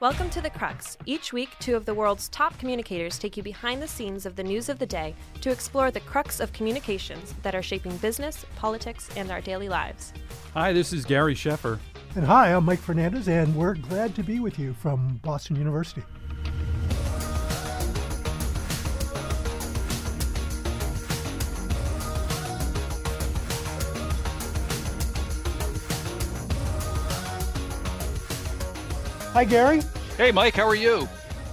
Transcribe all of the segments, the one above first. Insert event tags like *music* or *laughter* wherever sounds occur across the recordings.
Welcome to The Crux. Each week, two of the world's top communicators take you behind the scenes of the news of the day to explore the crux of communications that are shaping business, politics, and our daily lives. Hi, this is Gary Sheffer. And hi, I'm Mike Fernandez, and we're glad to be with you from Boston University. Hi, Gary. Hey, Mike, how are you?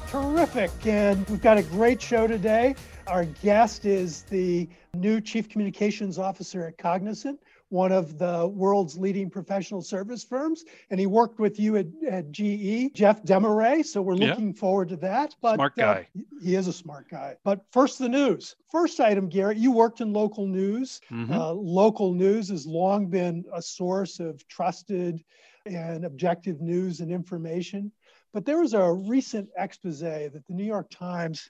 Terrific. And we've got a great show today. Our guest is the new Chief Communications Officer at Cognizant, one of the world's leading professional service firms. And he worked with you at, at GE, Jeff DeMarrais. So we're looking yeah. forward to that. But, smart uh, guy. Uh, he is a smart guy. But first, the news. First item, Garrett, you worked in local news. Mm-hmm. Uh, local news has long been a source of trusted and objective news and information. But there was a recent expose that the New York Times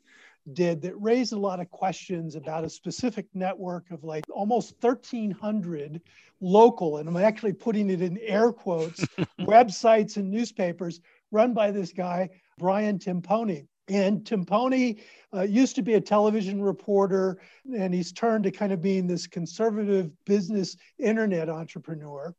did that raised a lot of questions about a specific network of like almost 1,300 local, and I'm actually putting it in air quotes, *laughs* websites and newspapers run by this guy, Brian Timpone. And Timpone uh, used to be a television reporter, and he's turned to kind of being this conservative business internet entrepreneur.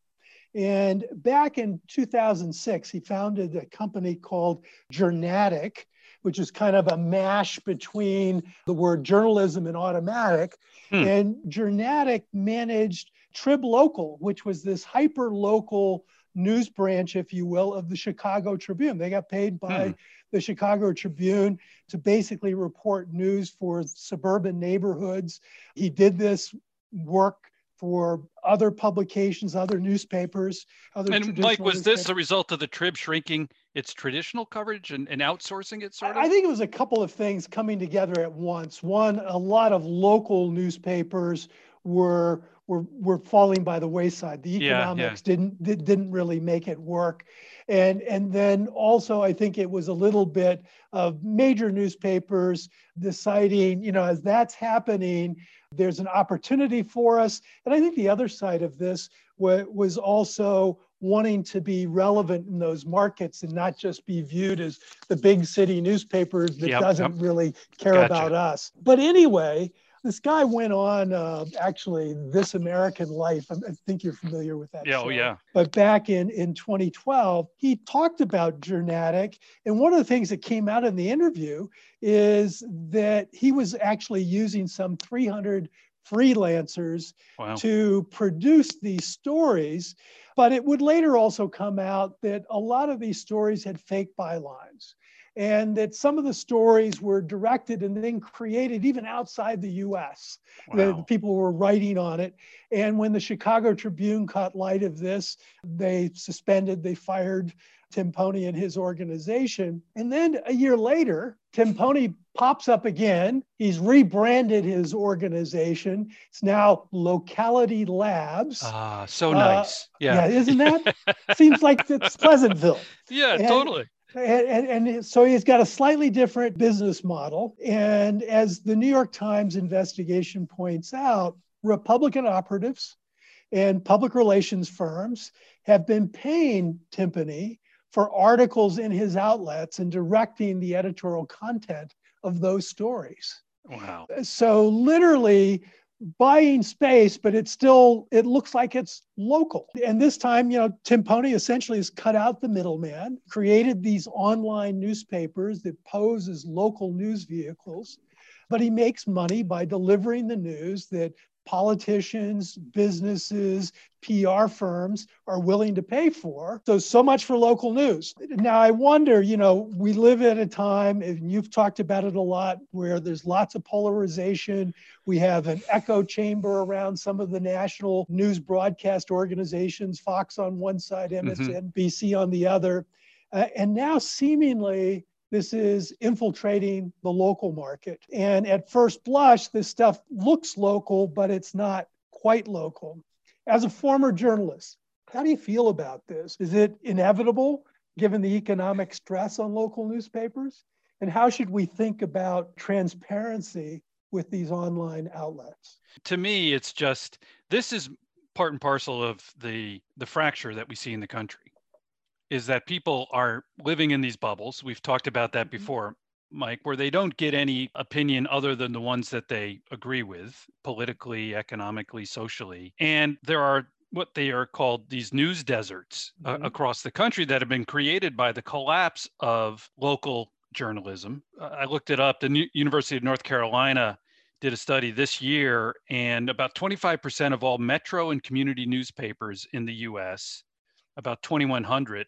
And back in 2006, he founded a company called Journatic, which is kind of a mash between the word journalism and automatic. Hmm. And Journatic managed Trib Local, which was this hyper local news branch, if you will, of the Chicago Tribune. They got paid by hmm. the Chicago Tribune to basically report news for suburban neighborhoods. He did this work for other publications, other newspapers, other. And Mike, was this a result of the Trib shrinking its traditional coverage and, and outsourcing it? Sort of. I think it was a couple of things coming together at once. One, a lot of local newspapers were were were falling by the wayside. The economics yeah, yeah. didn't didn't really make it work, and and then also I think it was a little bit of major newspapers deciding, you know, as that's happening, there's an opportunity for us. And I think the other side of this was also wanting to be relevant in those markets and not just be viewed as the big city newspapers that yep, doesn't yep. really care gotcha. about us. But anyway, this guy went on uh, actually This American Life. I, think you're familiar with that. Yeah, oh, show. oh yeah. But back in in 2012, he talked about Journatic, and one of the things that came out in the interview is that he was actually using some 300 freelancers wow. to produce these stories. But it would later also come out that a lot of these stories had fake bylines and that some of the stories were directed and then created even outside the US. Wow. The people were writing on it. And when the Chicago Tribune caught light of this, they suspended, they fired Timpone and his organization. And then a year later, Timpone pops up again. He's rebranded his organization. It's now Locality Labs. Ah, so nice. Uh, yeah. yeah. Isn't that? *laughs* Seems like it's Pleasantville. Yeah, and, totally. And, and, and, so he's got a slightly different business model. And as the New York Times investigation points out, Republican operatives and public relations firms have been paying Timpone for articles in his outlets and directing the editorial content of those stories. Wow. So literally, buying space, but it still it looks like it's local. And this time, you know, Timpone essentially has cut out the middleman, created these online newspapers that pose as local news vehicles. But he makes money by delivering the news that politicians, businesses, PR firms are willing to pay for. So, so much for local news. Now, I wonder, you know, we live at a time, and you've talked about it a lot, where there's lots of polarization. We have an echo chamber around some of the national news broadcast organizations, Fox on one side, MSNBC mm-hmm. on the other. Uh, and now, seemingly, this is infiltrating the local market. And at first blush, this stuff looks local, but it's not quite local. As a former journalist, how do you feel about this? Is it inevitable given the economic stress on local newspapers? And how should we think about transparency with these online outlets? To me, it's just this is part and parcel of the the fracture that we see in the country. Is that people are living in these bubbles. We've talked about that mm-hmm. before, Mike, where they don't get any opinion other than the ones that they agree with politically, economically, socially. And there are what they are called these news deserts uh, mm-hmm. uh, across the country that have been created by the collapse of local journalism. Uh, I looked it up. The New- University of North Carolina did a study this year, and about 25% of all metro and community newspapers in the US, about 2,100,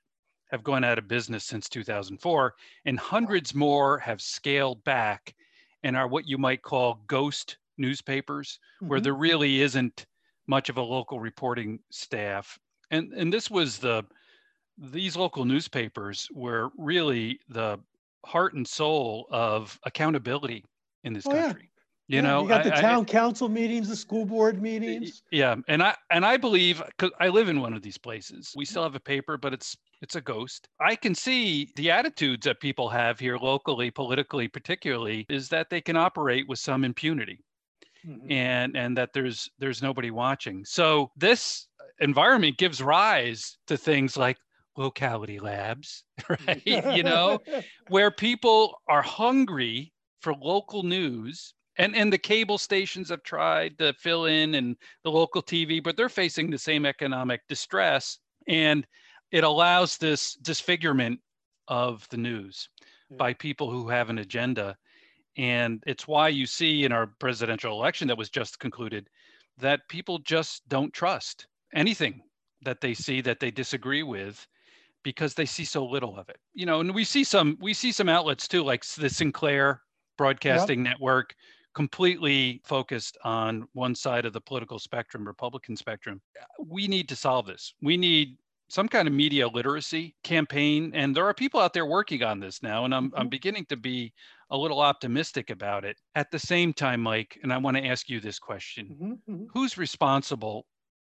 have gone out of business since 2004, and hundreds more have scaled back and are what you might call ghost newspapers, mm-hmm. where there really isn't much of a local reporting staff. And and this was the these local newspapers were really the heart and soul of accountability in this oh, country. Yeah. You yeah, know, you got the I, town I, council meetings, the school board meetings. Yeah, and I and I believe because I live in one of these places. We still have a paper, but it's it's a ghost. I can see the attitudes that people have here locally, politically, particularly, is that they can operate with some impunity mm-hmm. and and that there's there's nobody watching. So this environment gives rise to things like locality labs, *laughs* right? you know, *laughs* where people are hungry for local news and and the cable stations have tried to fill in and the local TV, but they're facing the same economic distress, and it allows this disfigurement of the news yeah. by people who have an agenda. And it's why you see in our presidential election that was just concluded that people just don't trust anything that they see that they disagree with because they see so little of it. You know, and we see some we see some outlets too, like the Sinclair Broadcasting. Network, completely focused on one side of the political spectrum, Republican spectrum. We need to solve this. We need some kind of media literacy campaign and there are people out there working on this now and I'm, mm-hmm. I'm beginning to be a little optimistic about it at the same time mike and i want to ask you this question mm-hmm. mm-hmm. who's responsible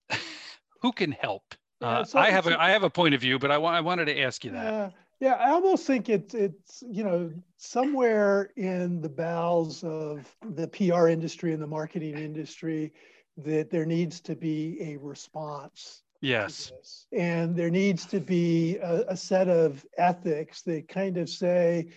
*laughs* who can help yeah, uh, i have a i have a point of view but i, wa- I wanted to ask you that uh, yeah i almost think it's it's you know somewhere in the bowels of the pr industry and the marketing industry that there needs to be a response Yes. And there needs to be a, a, set of ethics that kind of say,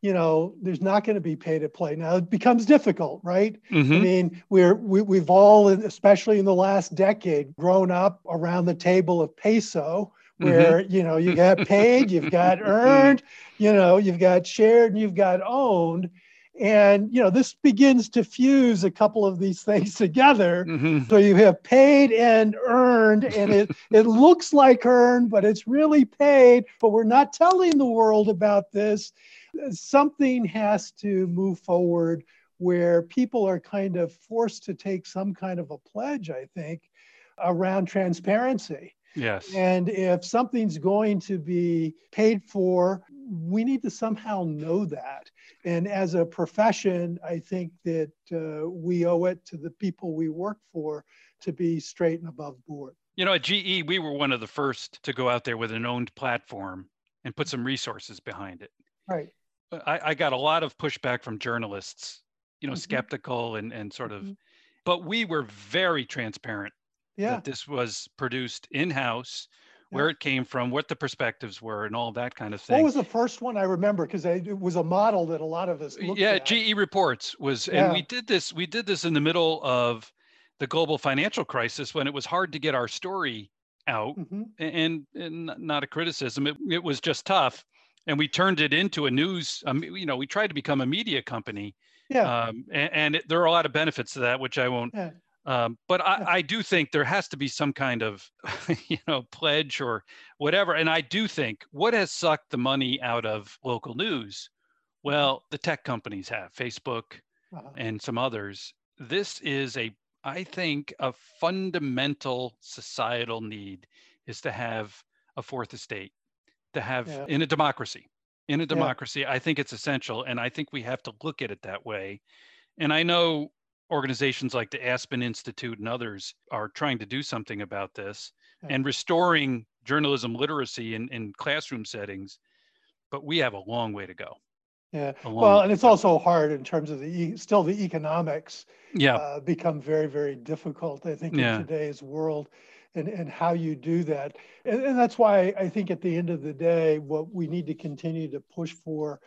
you know, there's not going to be pay to play. Now it becomes difficult, right? Mm-hmm. I mean, we're we, we've all, especially in the last decade, grown up around the table of peso, where mm-hmm. you know you got paid, you've got *laughs* earned, you know, you've got shared, and you've got owned and you know this begins to fuse a couple of these things *laughs* together mm-hmm. so you have paid and earned and it *laughs* it looks like earned but it's really paid but we're not telling the world about this something has to move forward where people are kind of forced to take some kind of a pledge i think around transparency Yes. And if something's going to be paid for, we need to somehow know that. And as a profession, I think that uh, we owe it to the people we work for to be straight and above board. You know, at GE, we were one of the first to go out there with an owned platform and put some resources behind it. Right. I, I got a lot of pushback from journalists, you know, mm-hmm. skeptical and, and sort of, mm-hmm. but we were very transparent yeah. that this was produced in house, where it came from, what the perspectives were, and all that kind of thing. What was the first one I remember? Because it was a model that a lot of us looked yeah, at. GE Reports was, yeah. and we did this. We did this in the middle of the global financial crisis when it was hard to get our story out, mm-hmm. and, and not a criticism. It, it was just tough, and we turned it into a news. Um, you know, we tried to become a media company. Yeah. Um, and, and it, there are a lot of benefits to that, which I won't yeah. Um, but I, I, do think there has to be some kind of, *laughs* you know, pledge or whatever. And I do think what has sucked the money out of local news? Well, the tech companies have Facebook uh-huh. and some others. This is a, I think, a fundamental societal need is to have a fourth estate, to have yeah. in a democracy. In a democracy, yeah. I think it's essential. And I think we have to look at it that way. And I know organizations like the Aspen Institute and others are trying to do something about this and restoring journalism literacy in, in classroom settings. But we have a long way to go. Yeah. Well, and it's also hard in terms of the still the economics. Yeah. Uh, become very very difficult. I think in today's world, and, and how you do that. And, and that's why I think at the end of the day, what we need to continue to push for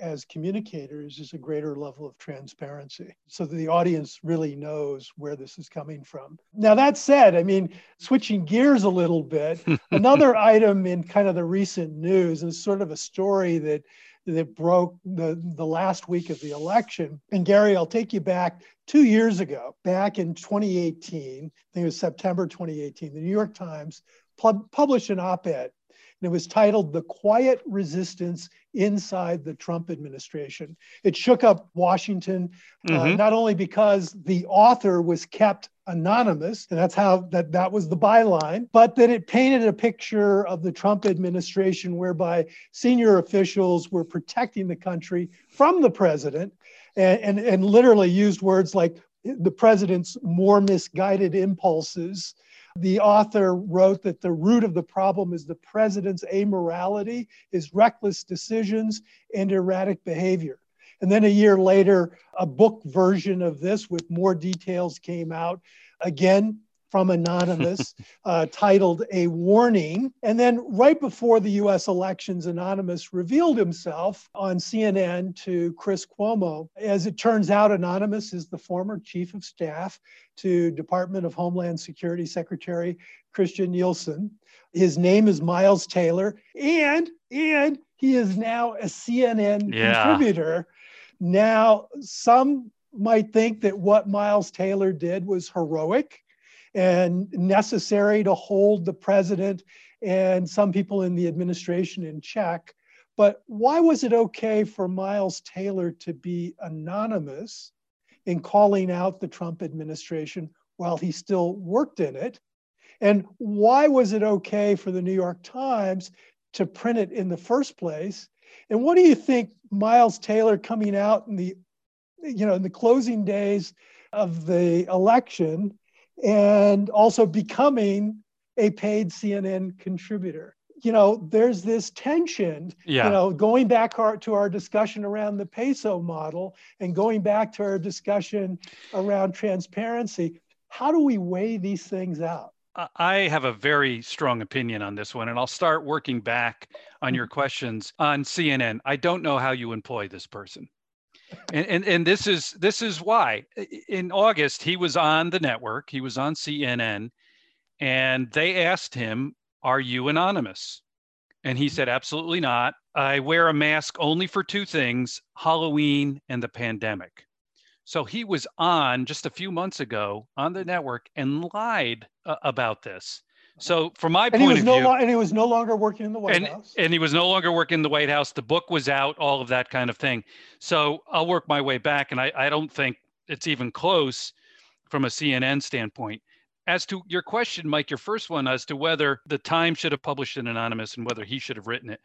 as communicators is a greater level of transparency so that the audience really knows where this is coming from. Now, that said, I mean, switching gears a little bit, *laughs* another item in kind of the recent news is sort of a story that that broke the, the last week of the election. And Gary, I'll take you back two years ago, back in 2018, I think it was September 2018, the New York Times pub- published an op ed. And it was titled The Quiet Resistance Inside the Trump Administration. It shook up Washington, uh, mm-hmm. uh, not only because the author was kept anonymous and that's how that that was the byline but that it painted a picture of the trump administration whereby senior officials were protecting the country from the president and, and, and literally used words like the president's more misguided impulses the author wrote that the root of the problem is the president's amorality, his reckless decisions, and erratic behavior. And then a year later, a book version of this with more details came out. Again, from Anonymous *laughs* uh, titled A Warning. And then, right before the US elections, Anonymous revealed himself on CNN to Chris Cuomo. As it turns out, Anonymous is the former chief of staff to Department of Homeland Security Secretary Kirstjen Nielsen. His name is Miles Taylor, and and he is now a CNN yeah. contributor. Now, some might think that what Miles Taylor did was heroic and necessary to hold the president and some people in the administration in check. But why was it okay for Miles Taylor to be anonymous in calling out the Trump administration while he still worked in it? And why was it okay for the New York Times to print it in the first place? And what do you think Miles Taylor coming out in the you know in the closing days of the election and also becoming a paid CNN contributor. You know, there's this tension, yeah. you know, going back our, to our discussion around the peso model and going back to our discussion around transparency. How do we weigh these things out? I have a very strong opinion on this one, and I'll start working back on your mm-hmm. questions on CNN. I don't know how you employ this person and, and and this is this is why. In august he was on the network. He was on cnn and they asked him are you anonymous? And he said absolutely not. I wear a mask only for two things halloween and the pandemic. So he was on just a few months ago on the network and lied uh, about this so, from my and point of no view, lo- and he was no longer working in the White and, House, and he was no longer working in the White House. The book was out, all of that kind of thing. So, I'll work my way back, and I, I don't think it's even close from a CNN standpoint. As to your question, Mike, your first one as to whether the Times should have published an anonymous and whether he should have written it,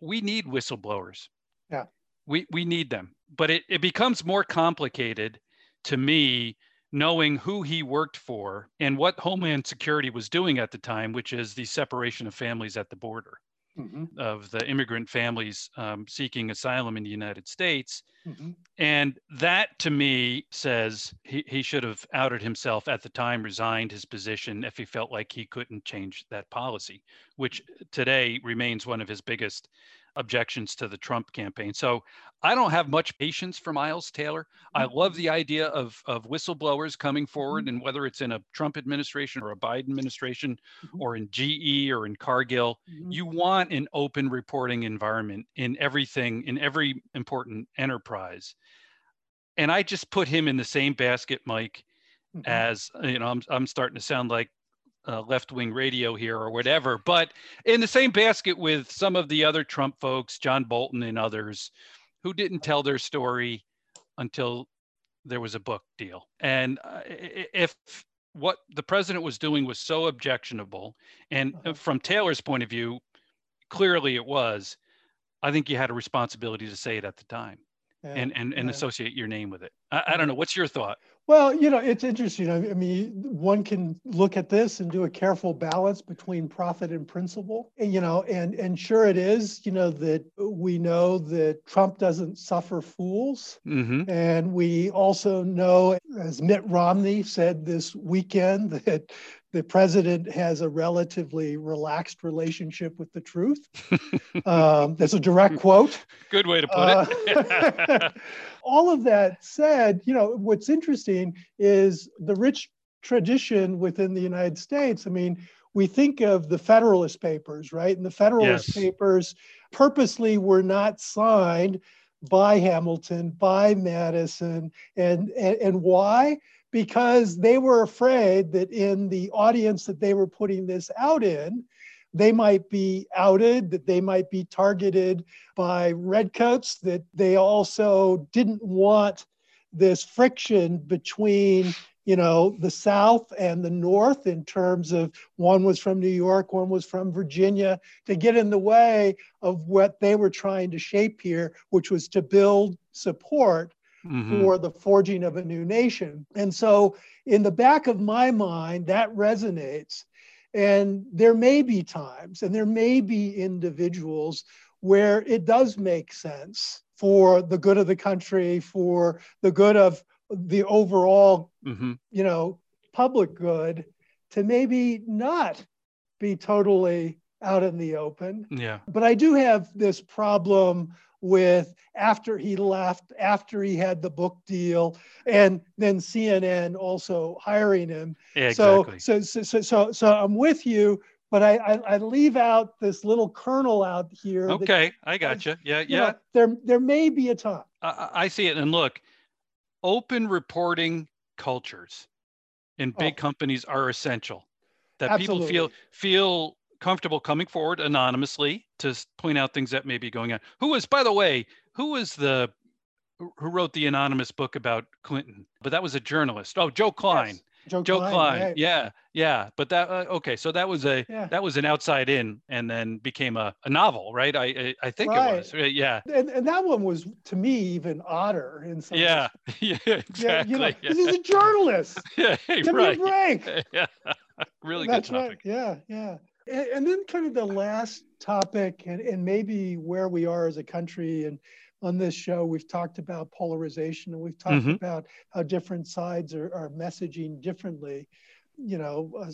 we need whistleblowers. Yeah, we we need them, but it it becomes more complicated to me knowing who he worked for and what Homeland Security was doing at the time, which is the separation of families at the border. Mm-hmm. Of the immigrant families um, seeking asylum in the United States. Mm-hmm. And that to me says he, he should have outed himself at the time, resigned his position if he felt like he couldn't change that policy, which today remains one of his biggest objections to the Trump campaign. So I don't have much patience for Miles Taylor. I mm-hmm. love the idea of, of whistleblowers coming forward, mm-hmm. and whether it's in a Trump administration or a Biden administration mm-hmm. or in GE or in Cargill, you want an open reporting environment in everything, in every important enterprise. And I just put him in the same basket, Mike, as you know, I'm, I'm starting to sound like uh, left wing radio here or whatever, but in the same basket with some of the other Trump folks, John Bolton and others, who didn't tell their story until there was a book deal. And uh, if what the president was doing was so objectionable, and uh-huh. from Taylor's point of view, clearly it was, I think you had a responsibility to say it at the time. Yeah, and and, and yeah. associate your name with it. I, I, don't know. What's your thought? Well, you know, it's interesting. I mean, one can look at this and do a careful balance between profit and principle. And, you know, and and sure it is, you know, that we know that Trump doesn't suffer fools, mm-hmm. and we also know, as Mitt Romney said this weekend, *laughs* that the president has a relatively relaxed relationship with the truth. *laughs* um, that's a direct quote. Good way to put uh, it. *laughs* all of that said, you know, what's interesting is the rich tradition within the United States. I mean, we think of the Federalist Papers, right? And the Federalist yes. Papers purposely were not signed by Hamilton, by Madison. And, and, and why? Because they were afraid that in the audience that they were putting this out in, they might be outed, that they might be targeted by redcoats, that they also didn't want this friction between you know, the South and the North in terms of one was from New York, one was from Virginia, to get in the way of what they were trying to shape here, which was to build support mm-hmm. for the forging of a new nation. And so, in the back of my mind, that resonates. And there may be times and there may be individuals where it does make sense for the good of the country, for the good of the overall, mm-hmm. you know, public good to maybe not be totally out in the open. Yeah. But I do have this problem with after he left, after he had the book deal, and then CNN also hiring him. Yeah, exactly. So, so, so, so, so I'm with you, but I, I, I leave out this little kernel out here. Okay, I got you. Yeah, yeah. There, there may be a time. I, I see it, and look, open reporting cultures in big oh. companies are essential. That Absolutely. people feel feel comfortable coming forward anonymously to point out things that may be going on. Who was, by the way, who was the who wrote the anonymous book about Clinton? But that was a journalist. Oh, Joe Klein. Yes. Joe, Joe Klein. Klein. Right. Yeah, yeah. But that uh, okay. So that was a yeah. that was an outside in, and then became a, a novel, right? I I, I think right. it was. Yeah. And, and that one was to me even odder in some. Yeah. *laughs* yeah. Exactly. Yeah, you know, yeah. He's a journalist. *laughs* yeah. Give right. me a break. *laughs* yeah. really That's good topic. Right. Yeah. Yeah. And, then kind of the last topic, and, and maybe where we are as a country, and on this show, we've talked about polarization and we've talked mm-hmm. about how different sides are, are messaging differently. You know, uh,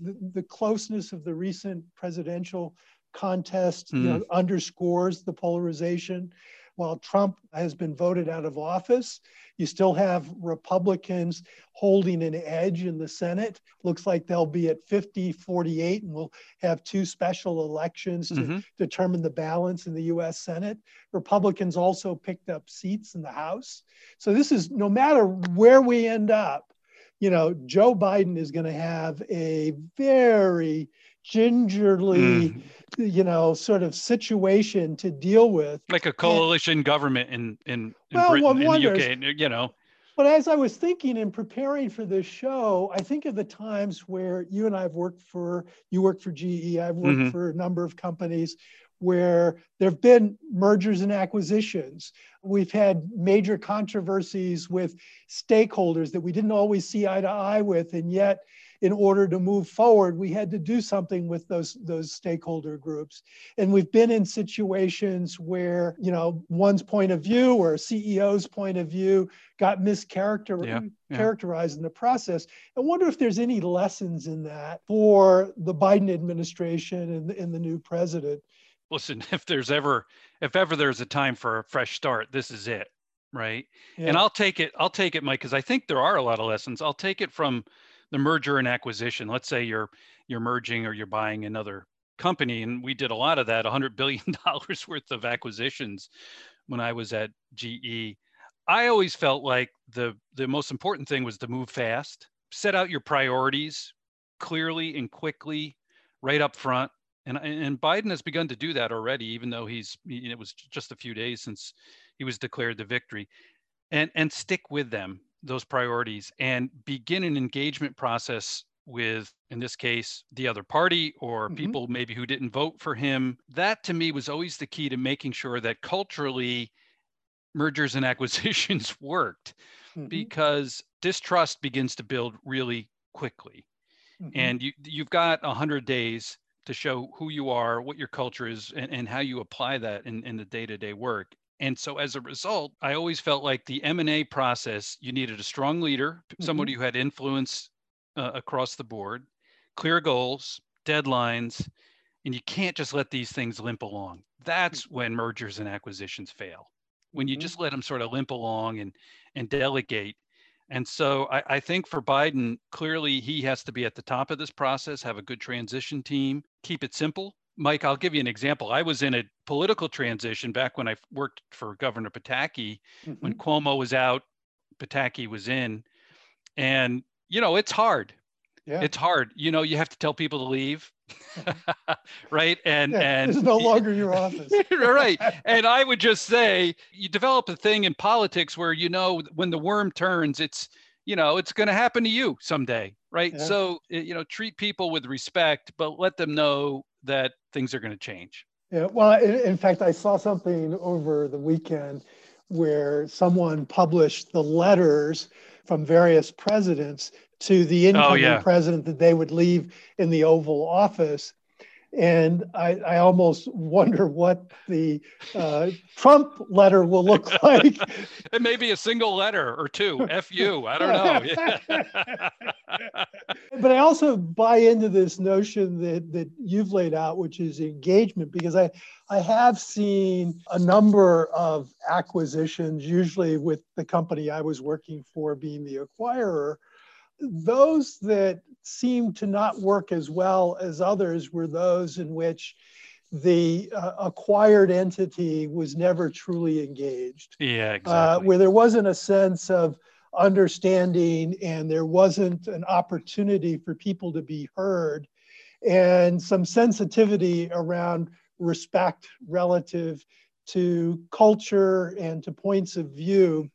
the, the, closeness of the recent presidential contest mm. you know, underscores the polarization while Trump has been voted out of office, you still have Republicans holding an edge in the Senate. Looks like they'll be at 50 48, and we'll have two special elections to mm-hmm. determine the balance in the US Senate. Republicans also picked up seats in the House. So, this is no matter where we end up, you know, Joe Biden is going to have a very gingerly, mm. you know, sort of situation to deal with. Like a coalition and, government in in, in well, Britain, in wonders, the UK, you know. But as I was thinking and preparing for this show, I think of the times where you and I have worked for, you worked for GE, I've worked mm-hmm. for a number of companies where there have been mergers and acquisitions. We've had major controversies with stakeholders that we didn't always see eye to eye with, and yet in order to move forward, we had to do something with those, those stakeholder groups. And we've been in situations where, you know, one's point of view or a CEO's point of view got mischaracterized yeah, yeah. in the process. I wonder if there's any lessons in that for the Biden administration and, and the new president. Listen, *laughs* if there's ever if ever there's a time for a fresh start, this is it right yeah. and i'll take it i'll take it mike because i think there are a lot of lessons i'll take it from the merger and acquisition. Let's say you're you're merging or you're buying another company, and we did a lot of that, 100 billion *laughs* dollars worth of acquisitions when I was at GE. I always felt like the the most important thing was to move fast, set out your priorities clearly and quickly, right up front. And and Biden has begun to do that already, even though he's it was just a few days since he was declared the victory, and and stick with them those priorities and begin an engagement process with in this case the other party or mm-hmm. people maybe who didn't vote for him that to me was always the key to making sure that culturally mergers and *laughs* acquisitions worked mm-hmm. because distrust begins to build really quickly mm-hmm. and you you've got 100 days to show who you are what your culture is and, and how you apply that in, in the day-to-day work and so as a result i always felt like the m&a process you needed a strong leader mm-hmm. somebody who had influence uh, across the board clear goals, deadlines, and you can't just let these things limp along. That's mm-hmm. when mergers and acquisitions fail. When you mm-hmm. just let them sort of limp along and and delegate. And so I, I think for Biden, clearly he has to be at the top of this process, have a good transition team, keep it simple. Mike, I'll give you an example. I was in a political transition back when I worked for Governor Pataki. Mm-hmm. When Cuomo was out, Pataki was in. And, you know, it's hard. Yeah. It's hard. You know, you have to tell people to leave. *laughs* *laughs* right. And yeah, and it's no longer your office. *laughs* right. And I would just say you develop a thing in politics where you know when the worm turns, it's you know, it's going to happen to you someday. Right. Yeah. So, you know, treat people with respect, but let them know that things are going to change. Yeah. Well, in, in fact, I saw something over the weekend where someone published the letters from various presidents to the oh, incoming oh, yeah. president that they would leave in the Oval Office. And I, I almost wonder what the uh, Trump letter will look *laughs* like. it may be a single letter or two, FU, I don't know. *laughs* *laughs* but I also buy into this notion that, that you've laid out, which is engagement, because I, I have seen a number of acquisitions, usually with the company I was working for being the acquirer, those that seemed to not work as well as others were those in which the uh, acquired entity was never truly engaged. Yeah, uh, exactly. Uh, where there wasn't a sense of understanding and there wasn't an opportunity for people to be heard and some sensitivity around respect relative to culture and to points of view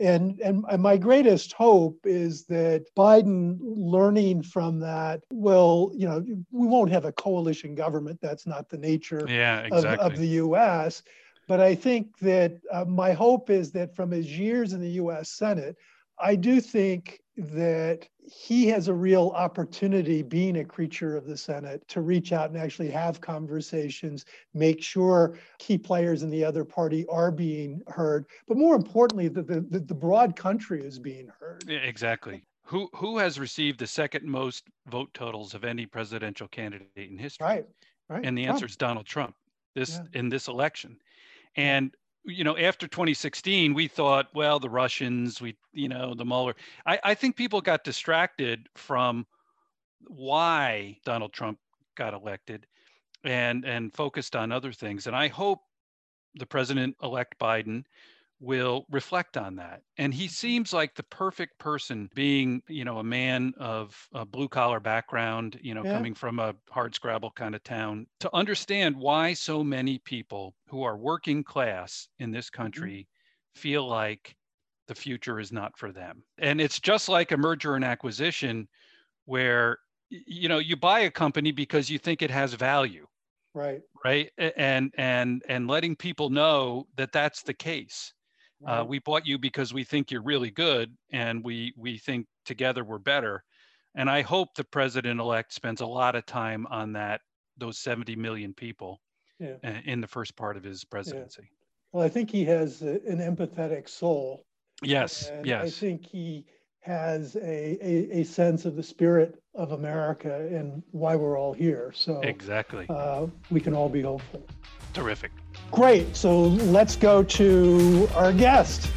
and, and my greatest hope is that Biden learning from that will, you know, we won't have a coalition government. That's not the nature yeah, exactly. of, of the US. But I think that uh, my hope is that from his years in the US Senate, I do think that he has a real opportunity, being a creature of the Senate, to reach out and actually have conversations, make sure key players in the other party are being heard, but more importantly, that the, the, the broad country is being heard. Yeah, exactly. Who, who has received the second most vote totals of any presidential candidate in history? Right, right. And the Trump. answer is Donald Trump this yeah. in this election. And you know, after 2016, we thought, well, the Russians, we, you know, the Mueller. I, I think people got distracted from why Donald Trump got elected and and focused on other things. And I hope the president-elect Biden will reflect on that. And he seems like the perfect person being, you know, a man of a blue collar background, you know, yeah. coming from a hard scrabble kind of town to understand why so many people who are working class in this mm-hmm. country mm-hmm. feel like the future is not for them. And it's just like a merger and acquisition where you know, you buy a company because you think it has value right right and and and letting people know that that's the case uh, we bought you because we think you're really good, and we we think together we're better. And I hope the president-elect spends a lot of time on that those 70 million people yeah. in the first part of his presidency. Yeah. Well, I think he has a, an empathetic soul. Yes, yes. I think he has a, a, a, sense of the spirit of America and why we're all here. So exactly, uh, we can all be hopeful. Terrific. Great. So let's go to our guest.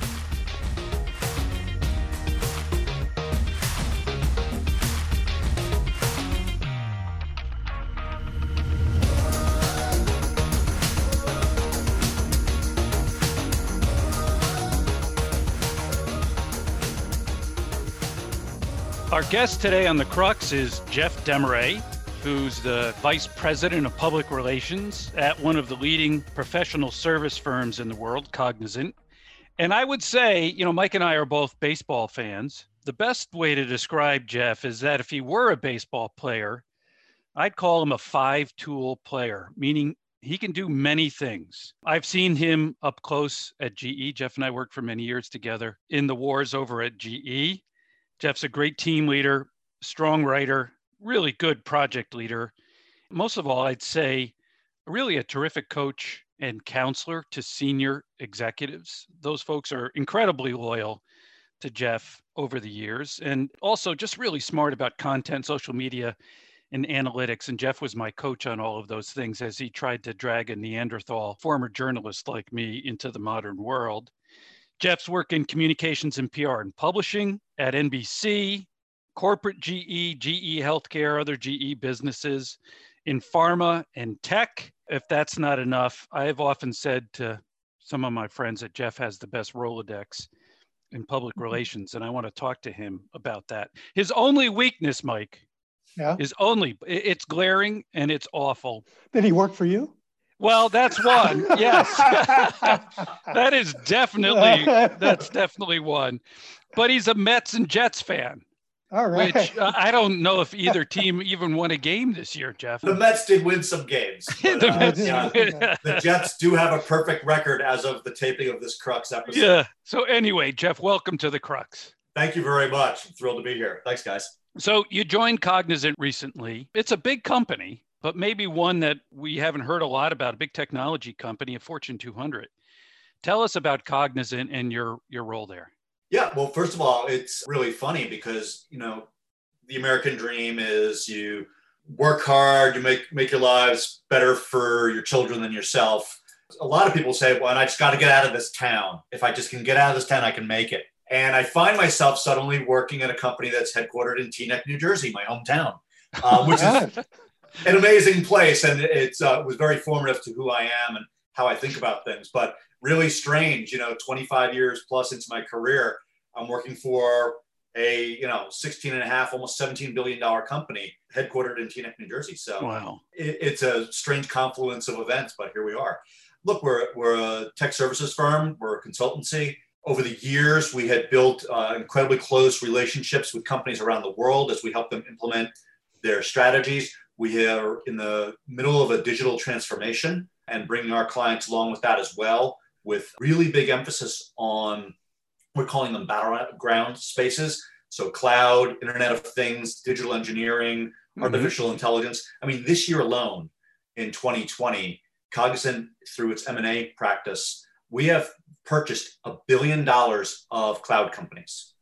Our guest today on the Crux is Jeff DeMarrais who's the vice president of public relations at one of the leading professional service firms in the world, Cognizant. And I would say, you know, Mike and I are both baseball fans. The best way to describe Jeff is that if he were a baseball player, I'd call him a five tool player, meaning he can do many things. I've seen him up close at GE. Jeff and I worked for many years together in the wars over at GE. Jeff's a great team leader, strong writer, really good project leader. Most of all, I'd say really a terrific coach and counselor to senior executives. Those folks are incredibly loyal to Jeff over the years and also just really smart about content, social media, and analytics. And Jeff was my coach on all of those things as he tried to drag a Neanderthal, former journalist like me, into the modern world. Jeff's work in communications and PR and publishing at NBC, corporate GE, GE Healthcare, other GE businesses, in pharma and tech. If that's not enough, I have often said to some of my friends that Jeff has the best Rolodex in public mm-hmm. relations, and I want to talk to him about that. His only weakness, Mike, yeah. is only it's glaring and it's awful. Did he work for you? Well, that's one. yes, *laughs* that is definitely *laughs* that's definitely one. But he's a Mets and Jets fan. All right. Which uh, I don't know if either team even won a game this year, Jeff. The Mets did win some games. *laughs* But, the, uh, the, Jets do have a perfect record as of the taping of this Crux episode. Yeah. So anyway, Jeff, welcome to the Crux. Thank you very much. I'm thrilled to be here. Thanks, guys. So you joined Cognizant recently. It's a big company, but maybe one that we haven't heard a lot about. A big technology company, a Fortune 200. Tell us about Cognizant and your your role there. Yeah, well, first of all, it's really funny because, you know, the American dream is you work hard, you make make your lives better for your children than yourself. A lot of people say, well, and I just got to get out of this town. If I just can get out of this town, I can make it. And I find myself suddenly working at a company that's headquartered in Teaneck, New Jersey, my hometown, uh, *laughs* which is an amazing place. And it's uh, it was very formative to who I am and how I think about things. But really strange, you know, 25 years plus into my career, I'm working for a, you know, 16 and a half, almost 17 billion dollar company headquartered in Teaneck, New Jersey. So wow. It, it's a strange confluence of events, but here we are. Look, we're, we're a tech services firm, we're a consultancy. Over the years, we had built uh, incredibly close relationships with companies around the world as we help them implement their strategies. We are in the middle of a digital transformation and bringing our clients along with that as well with really big emphasis on we're calling them battleground spaces. So cloud, Internet of Things, digital engineering, mm-hmm. artificial intelligence. I mean, this year alone, in 2020, Cognizant through its M&A practice, we have purchased a billion dollars of cloud companies.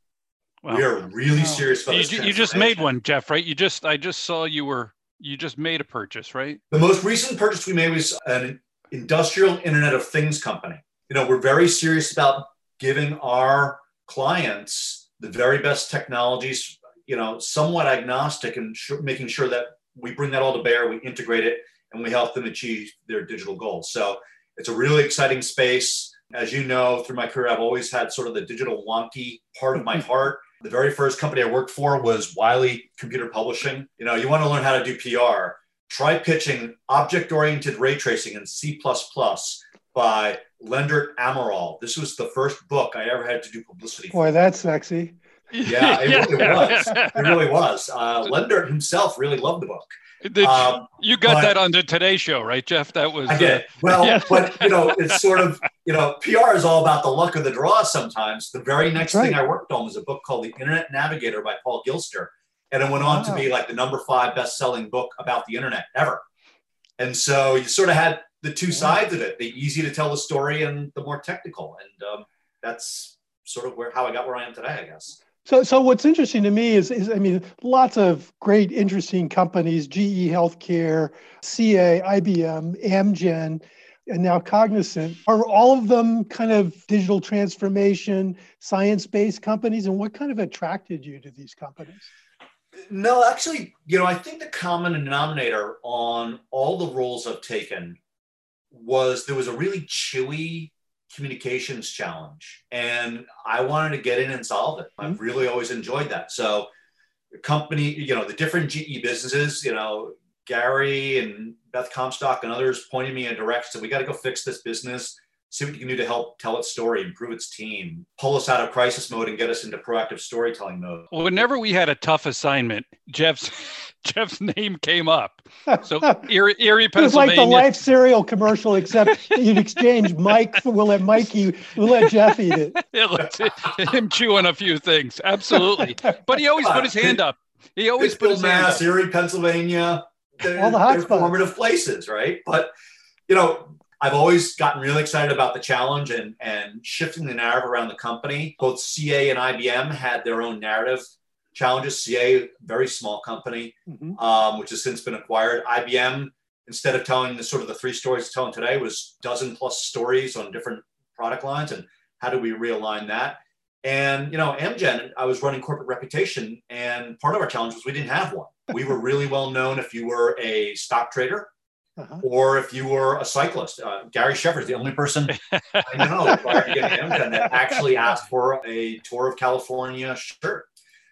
Wow. We are really wow. serious about you, this. You just made one, Jeff, right? You just I just saw you were you just made a purchase, right? The most recent purchase we made was an industrial Internet of Things company you know, we're very serious about giving our clients the very best technologies, you know, somewhat agnostic and sh- making sure that we bring that all to bear, we integrate it, and we help them achieve their digital goals. So it's a really exciting space. As you know, through my career, I've always had sort of the digital wonky part of my *laughs* heart. The very first company I worked for was Wiley Computer Publishing. You know, you want to learn how to do PR. Try pitching object oriented ray tracing in C by Lendert Amaral. This was the first book I ever had to do publicity for. Boy, that's sexy. Yeah, it yeah. really was. It really was. Uh, Lendert himself really loved the book. Did um, you got but, that on the Today Show, right, Jeff? That was. I did. Uh, well, yeah. but you know, *laughs* it's sort of you know, PR is all about the luck of the draw. Sometimes the very next right. thing I worked on was a book called The Internet Navigator by Paul Gilster, and it went on wow. to be like the number five best-selling book about the internet ever. And so you sort of had the two sides of it the easy to tell the story and the more technical and um, that's sort of where how i got where i am today i guess so, so what's interesting to me is, is, I mean, lots of great, interesting companies: GE Healthcare, CA, IBM, Amgen, and now Cognizant. Are all of them kind of digital transformation, science-based companies? And what kind of attracted you to these companies? No, actually, you know, I think the common denominator on all the roles I've taken was there was a really chewy communications challenge and i wanted to get in and solve it. I've mm-hmm. really always enjoyed that. So the company you know the different ge businesses you know gary and beth comstock and others pointed me in direction we got to go fix this business see what you can do to help tell its story, improve its team, pull us out of crisis mode and get us into proactive storytelling mode. Whenever we had a tough assignment, Jeff's *laughs* Jeff's name came up. So *laughs* Erie, Erie Pennsylvania. It was like the Life cereal commercial, except you'd exchange Mike. We'll let Mikey. We'll let Jeff eat it. *laughs* yeah, let's him chewing a few things. Absolutely, but he always put his hand up. He always put his Mass, hand up. Erie, Pennsylvania. All the hot formative places, right? But you know, I've always gotten really excited about the challenge and, and shifting the narrative around the company. Both CA and IBM had their own narrative challenges. CA, very small company, mm-hmm. um, which has since been acquired. IBM, instead of telling the sort of the three stories it's telling today, was dozen plus stories on different product lines. And how do we realign that? And you know, Amgen, I was running corporate reputation, and part of our challenge was we didn't have one. We were really well known if you were a stock trader uh-huh. or if you were a cyclist. Uh, Gary Sheffer is the only person *laughs* I know prior to getting Amgen that actually asked for a tour of California shirt.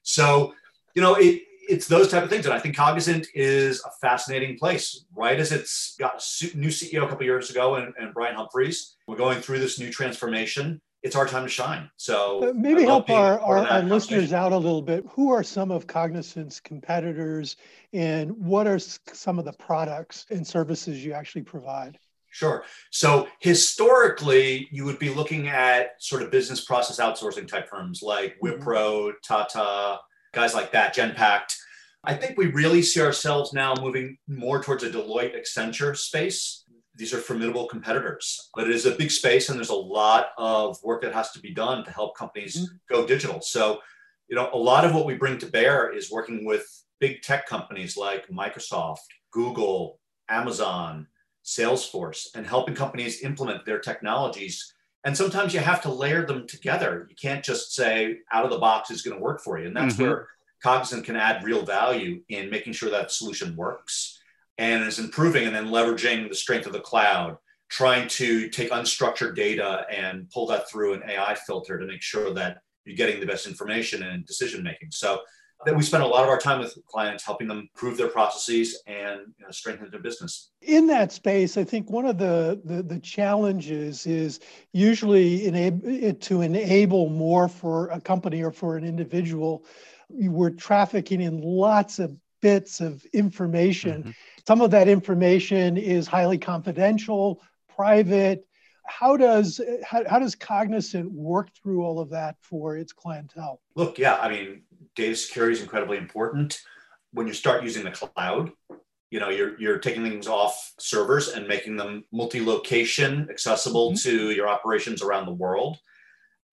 So, you know, it, it's those type of things. And I think Cognizant is a fascinating place. Right as it's got a new CEO a couple years ago and, and Brian Humphries, we're going through this new transformation it's our time to shine. So uh, maybe help our, our, our listeners out a little bit. Who are some of Cognizant's competitors and what are some of the products and services you actually provide? Sure. So historically, you would be looking at sort of business process outsourcing type firms like mm-hmm. Wipro, Tata, guys like that, Genpact. I think we really see ourselves now moving more towards a Deloitte Accenture space these are formidable competitors, but it is a big space and there's a lot of work that has to be done to help companies mm-hmm. go digital. So, you know, a lot of what we bring to bear is working with big tech companies like Microsoft, Google, Amazon, Salesforce, and helping companies implement their technologies. And sometimes you have to layer them together. You can't just say out of the box is going to work for you. And that's mm-hmm. where Cognizant can add real value in making sure that solution works and is improving and then leveraging the strength of the cloud, trying to take unstructured data and pull that through an AI filter to make sure that you're getting the best information and decision making. So that we spend a lot of our time with clients helping them improve their processes and you know, strengthen their business. In that space, I think one of the, the, the challenges is usually enable, to enable more for a company or for an individual. We're trafficking in lots of bits of information. Mm-hmm. Some of that information is highly confidential, private. How does how, how does Cognizant work through all of that for its clientele? Look, yeah, I mean, data security is incredibly important. When you start using the cloud, you know you're you're taking things off servers and making them multi-location accessible mm-hmm. to your operations around the world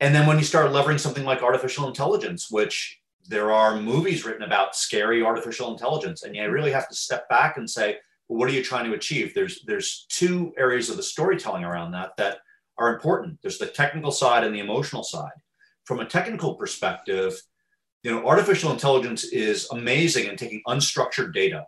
and then when you start leveraging something like artificial intelligence which there are movies written about scary artificial intelligence and you really have to step back and say well, what are you trying to achieve? There's there's two areas of the storytelling around that that are important. There's the technical side and the emotional side. From a technical perspective you know artificial intelligence is amazing in taking unstructured data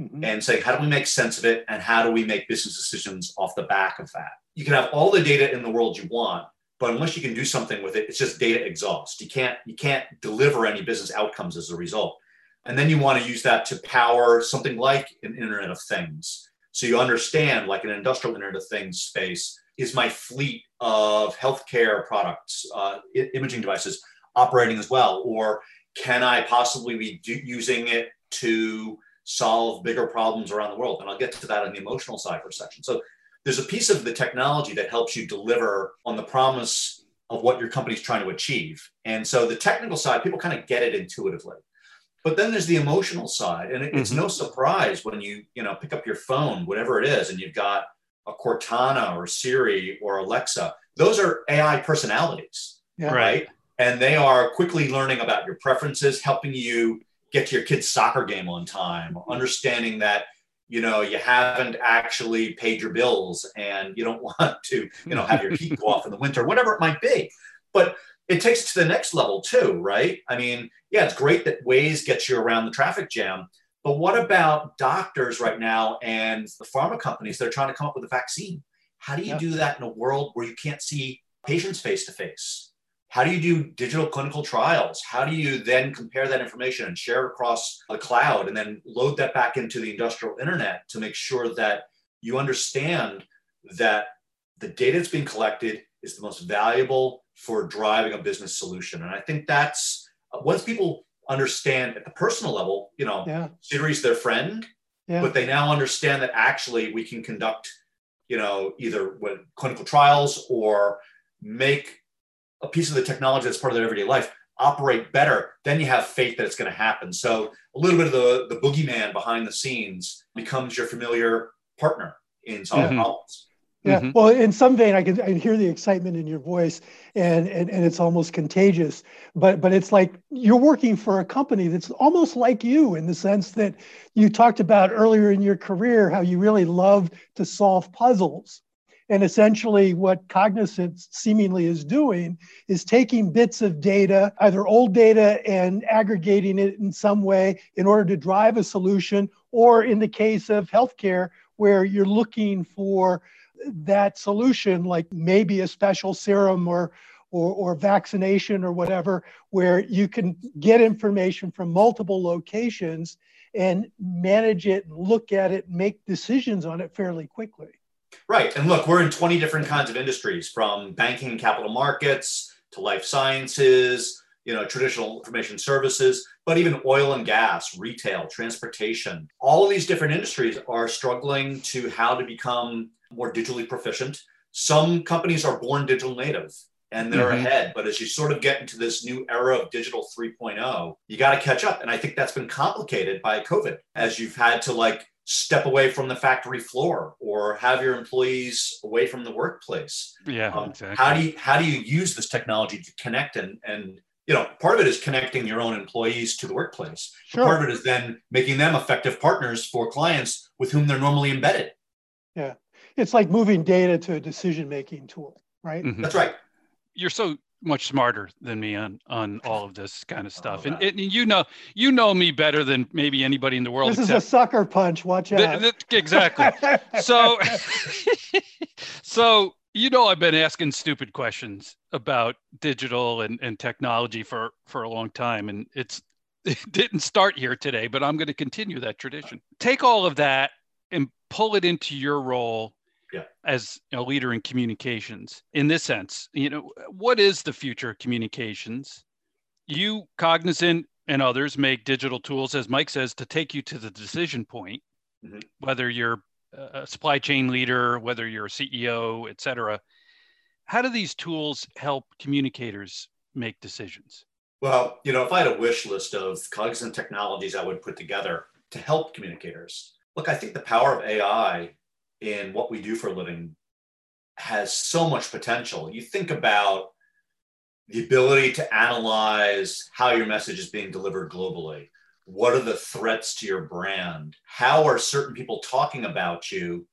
mm-hmm. and saying how do we make sense of it and how do we make business decisions off the back of that? You can have all the data in the world you want but unless you can do something with it it's just data exhaust. You can't you can't deliver any business outcomes as a result. And then you want to use that to power something like an internet of things. So you understand like an industrial internet of things space is my fleet of healthcare products uh, imaging devices operating as well. Or can i possibly be do- using it to solve bigger problems around the world? And i'll get to that on the emotional side for a second. So there's a piece of the technology that helps you deliver on the promise of what your company's trying to achieve. And so the technical side, people kind of get it intuitively. But then there's the emotional side, and it's mm-hmm. no surprise when you you know pick up your phone, whatever it is, and you've got a Cortana or Siri or Alexa. Those are AI personalities, yeah. right? And they are quickly learning about your preferences, helping you get to your kid's soccer game on time, understanding that you know you haven't actually paid your bills and you don't *laughs* want to you know have your heat go off in the winter whatever it might be. But it takes it to the next level too right? I mean yeah it's great that Waze gets you around the traffic jam but what about doctors right now and the pharma companies that are trying to come up with a vaccine? How do you yeah. do that in a world where you can't see patients face to face how do you do digital clinical trials? How do you then compare that information and share it across the cloud and then load that back into the industrial internet to make sure that you understand that the data that's being collected is the most valuable for driving a business solution? And I think that's once people understand at the personal level, you know, yeah. Siri's their friend, yeah. but they now understand that actually we can conduct, you know, either with clinical trials or make a piece of the technology that's part of their everyday life operate better, then you have faith that it's going to happen. So a little bit of the, the boogeyman behind the scenes becomes your familiar partner in solving mm-hmm. problems. Yeah. Mm-hmm. Well, in some vein, I can, I can hear the excitement in your voice, and, and and it's almost contagious. But but it's like you're working for a company that's almost like you in the sense that you talked about earlier in your career how you really love to solve puzzles. And essentially, what Cognizant seemingly is doing is taking bits of data, either old data, and aggregating it in some way in order to drive a solution, or in the case of healthcare, where you're looking for that solution, like maybe a special serum or, or, or, vaccination or whatever, where you can get information from multiple locations and manage it, look at it, make decisions on it fairly quickly. Right. And look, we're in 20 different kinds of industries from banking and capital markets to life sciences, you know, traditional information services, but even oil and gas, retail, transportation. All of these different industries are struggling to how to become more digitally proficient. Some companies are born digital native and they're mm-hmm. ahead. But as you sort of get into this new era of digital 3.0, you got to catch up. And I think that's been complicated by COVID as you've had to like step away from the factory floor or have your employees away from the workplace. Yeah, um, exactly. How do you how do you use this technology to connect and and you know part of it is connecting your own employees to the workplace. Sure. Part of it is then making them effective partners for clients with whom they're normally embedded. Yeah, it's like moving data to a decision making tool, right? Mm-hmm. That's right. You're so much smarter than me on on *laughs* all of this kind of oh, stuff. Oh, and, and, you know you know me better than maybe anybody in the world. This is a sucker punch. Watch out. Th- th- exactly. *laughs* so *laughs* so you know I've been asking stupid questions about digital and, and technology for for a long time, and it's it didn't start here today, but I'm going to continue that tradition. Take all of that and pull it into your role yeah. as a leader in communications in this sense you know what is the future of communications you cognizant and others make digital tools as mike says to take you to the decision point mm-hmm. whether you're a supply chain leader whether you're a ceo et cetera how do these tools help communicators make decisions well you know if i had a wish list of cognizant technologies i would put together to help communicators look i think the power of ai in what we do for a living has so much potential. You think about the ability to analyze how your message is being delivered globally. What are the threats to your brand? How are certain people talking about you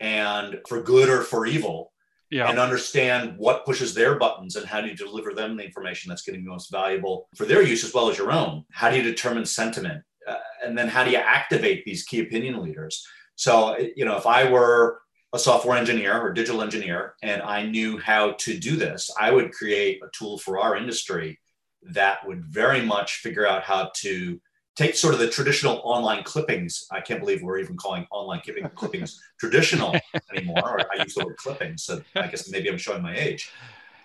and for good or for evil? Yeah. And understand what pushes their buttons and how do you deliver them the information that's getting the most valuable for their use as well as your own? How do you determine sentiment? Uh, and then how do you activate these key opinion leaders? So, you know, if I were a software engineer or digital engineer and I knew how to do this, I would create a tool for our industry that would very much figure out how to take sort of the traditional online clippings. I can't believe we're even calling online clipping, *laughs* clippings traditional anymore. I use the word clippings, so I guess maybe I'm showing my age.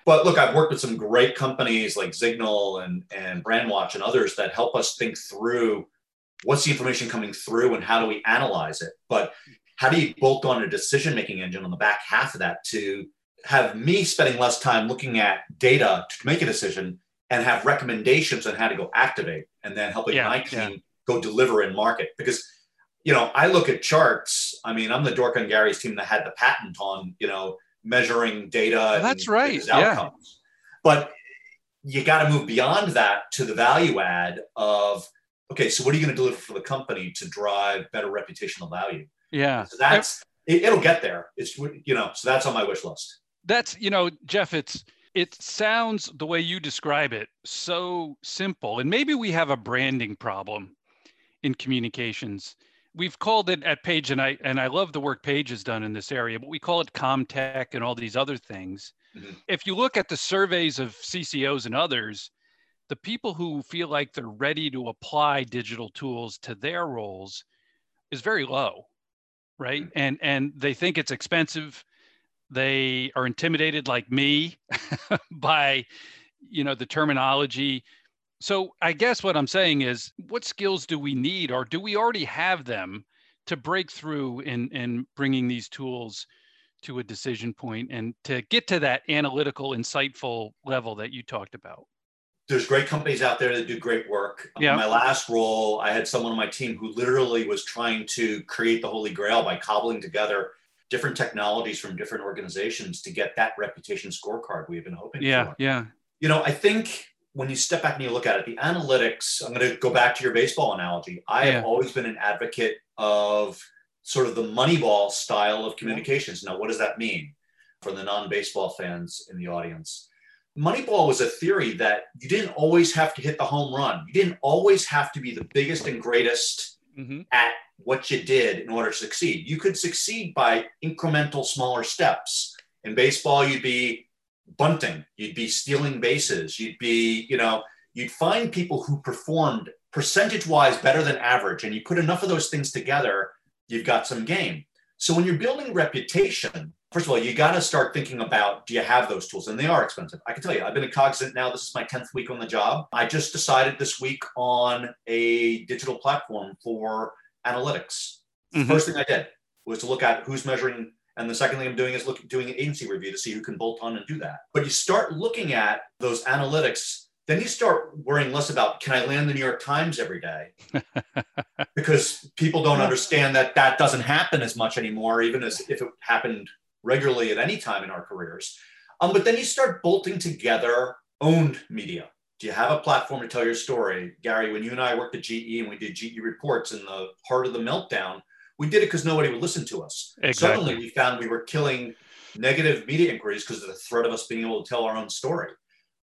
But look, I've worked with some great companies like Signal and, and Brandwatch and others that help us think through what's the information coming through and how do we analyze it? But how do you bolt on a decision making engine on the back half of that to have me spending less time looking at data to make a decision and have recommendations on how to go activate and then helping yeah, my team yeah. go deliver in market? Because you know i look at charts. I mean i'm the dork on gary's team that had the patent on you know measuring data oh, well, that's and, right. Yeah. but you got to move beyond that to the value add of okay, so what are you going to deliver for the company to drive better reputational value? Yeah. So that's, it, it'll get there. It's, you know, so that's on my wish list. That's, you know, Jeff, it's, it sounds the way you describe it so simple. And maybe we have a branding problem in communications. We've called it at Page, and I and I love the work Page has done in this area, but we call it CommTech and all these other things. Mm-hmm. If you look at the surveys of CCOs and others, the people who feel like they're ready to apply digital tools to their roles is very low right? Mm-hmm. and and they think it's expensive. They are intimidated like me *laughs* by you know the terminology. So i guess what i'm saying is what skills do we need or do we already have them to break through in in bringing these tools to a decision point and to get to that analytical insightful level that you talked about there's great companies out there that do great work. Yeah. My last role, I had someone on my team who literally was trying to create the holy grail by cobbling together different technologies from different organizations to get that reputation scorecard we've been hoping yeah, for. Yeah. Yeah. You know, I think when you step back and you look at it, the analytics, I'm going to go back to your baseball analogy. I yeah. have always been an advocate of sort of the Moneyball style of communications. Now, what does that mean for the non baseball fans in the audience? Moneyball was a theory that you didn't always have to hit the home run. You didn't always have to be the biggest and greatest mm-hmm. at what you did in order to succeed. You could succeed by incremental, smaller steps. In baseball, you'd be bunting, you'd be stealing bases, you'd be, you know, you'd find people who performed percentage wise better than average. And you put enough of those things together, you've got some game. So when you're building reputation, first of all, you got to start thinking about do you have those tools? And they are expensive. I can tell you, I've been a Cognizant now. This is my 10th week on the job. I just decided this week on a digital platform for analytics. Mm-hmm. First thing I did was to look at who's measuring and the second thing I'm doing is looking doing an agency review to see who can bolt on and do that. But you start looking at those analytics, then you start worrying less about can I land the New York Times every day? *laughs* because people don't understand that that doesn't happen as much anymore, even as if it happened regularly at any time in our careers. Um, but then you start bolting together owned media. Do you have a platform to tell your story? Gary, when you and I worked at GE and we did GE reports in the heart of the meltdown, we did it because nobody would listen to us. Exactly. Suddenly, we found we were killing negative media inquiries because of the threat of us being able to tell our own story.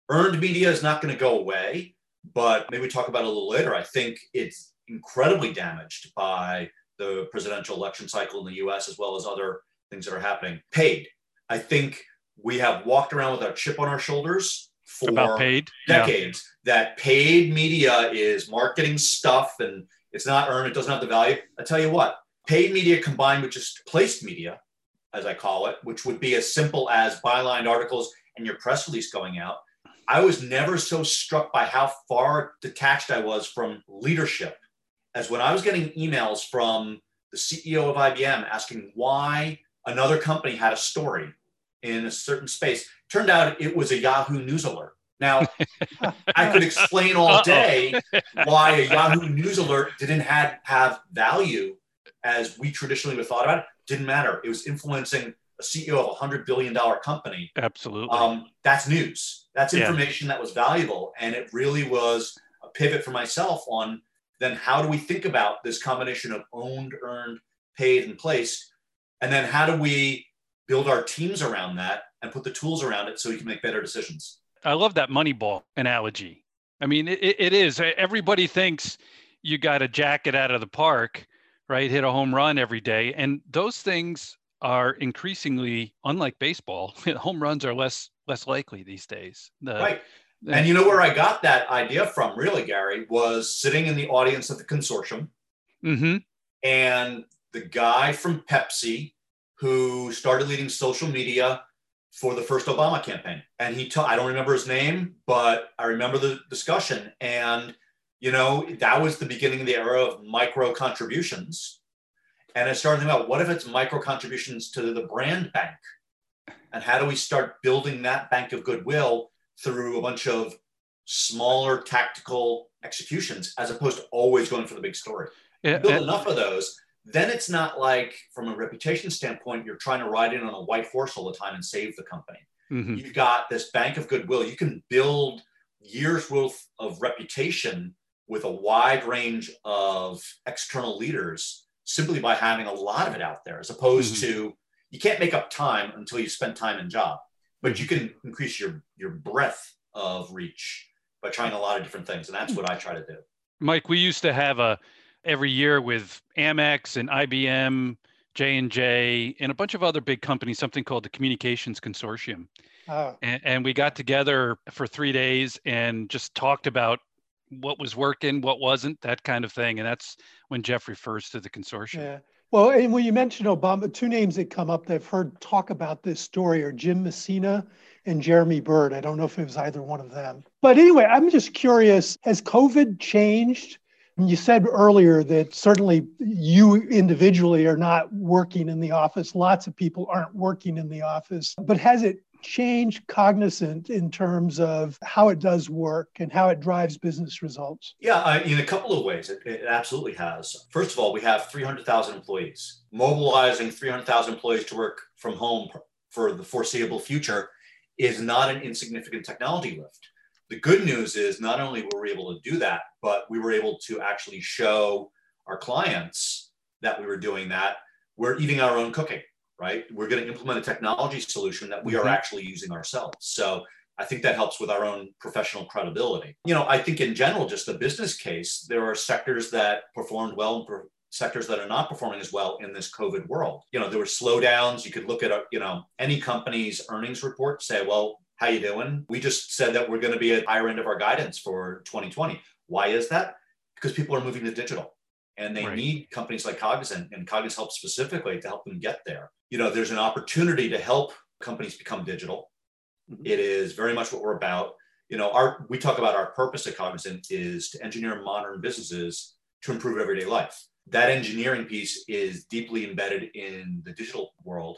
Earned media is not going to go away, but maybe we talk about it a little later. I think it's incredibly damaged by the presidential election cycle in the US as well as other things that are happening. Paid. I think we have walked around with our chip on our shoulders for About paid. decades yeah. that paid media is marketing stuff and it's not earned, it doesn't have the value. I tell you what, paid media combined with just placed media, as I call it, which would be as simple as byline articles and your press release going out. I was never so struck by how far detached I was from leadership as when I was getting emails from the CEO of IBM asking why another company had a story in a certain space. Turned out it was a Yahoo News alert. Now, *laughs* I could explain all day why a Yahoo News alert didn't have, have value as we traditionally would thought about it, didn't matter. It was influencing a CEO of a hundred billion dollar company. Absolutely. Um, that's news. That's information yeah. that was valuable, and it really was a pivot for myself on then how do we think about this combination of owned, earned, paid, and placed, and then how do we build our teams around that and put the tools around it so we can make better decisions. I love that Moneyball analogy. I mean, it, it is. Everybody thinks you got a jacket out of the park, right? Hit a home run every day. And those things are increasingly, unlike baseball, *laughs* home runs are less less likely these days. The, right. And you know where I got that idea from, really, Gary, was sitting in the audience of the consortium. Mm-hmm. And the guy from Pepsi who started leading social media for the first Obama campaign. And he, ta- I don't remember his name, but I remember the discussion. And you know, that was the beginning of the era of micro contributions. And I started thinking about what if it's micro contributions to the brand bank? And how do we start building that bank of goodwill through a bunch of smaller tactical executions as opposed to always going for the big story? Yeah, build enough of those, then it's not like from a reputation standpoint, you're trying to ride in on a white horse all the time and save the company. Mm-hmm. You've got this bank of goodwill. You can build years worth of reputation with a wide range of external leaders simply by having a lot of it out there, as opposed mm-hmm. to you can't make up time until you spend time in job, but you can increase your your breadth of reach by trying a lot of different things, and that's what I try to do. Mike, we used to have a every year with Amex and IBM, J and J, and a bunch of other big companies, something called the Communications Consortium. Oh. And, and we got together for three days and just talked about what was working, what wasn't, that kind of thing. And that's when Jeff refers to the consortium. Yeah. Well, and when you mentioned Obama, two names that come up that I've heard talk about this story are Jim Messina and Jeremy Bird. I don't know if it was either one of them. But anyway, I'm just curious has COVID changed? You said earlier that certainly you individually are not working in the office. Lots of people aren't working in the office. But has it changed Cognizant in terms of how it does work and how it drives business results? Yeah, in a couple of ways, it, it absolutely has. First of all, we have 300,000 employees. Mobilizing 300,000 employees to work from home for the foreseeable future is not an insignificant technology lift. The good news is not only were we able to do that, but we were able to actually show our clients that we were doing that. We're eating our own cooking right? We're going to implement a technology solution that we mm-hmm. are actually using ourselves. So I think that helps with our own professional credibility. You know, I think in general, just the business case, there are sectors that performed well and sectors that are not performing as well in this COVID world. You know, there were slowdowns. You could look at, you know, any company's earnings report, say, well, how you doing? We just said that we're going to be at higher end of our guidance for 2020. Why is that? Because people are moving to digital and they right. need companies like Cognizant and Cognizant helps specifically to help them get there. You know, there's an opportunity to help companies become digital. Mm-hmm. It is very much what we're about. You know, our we talk about our purpose at Cognizant is to engineer modern businesses to improve everyday life. That engineering piece is deeply embedded in the digital world.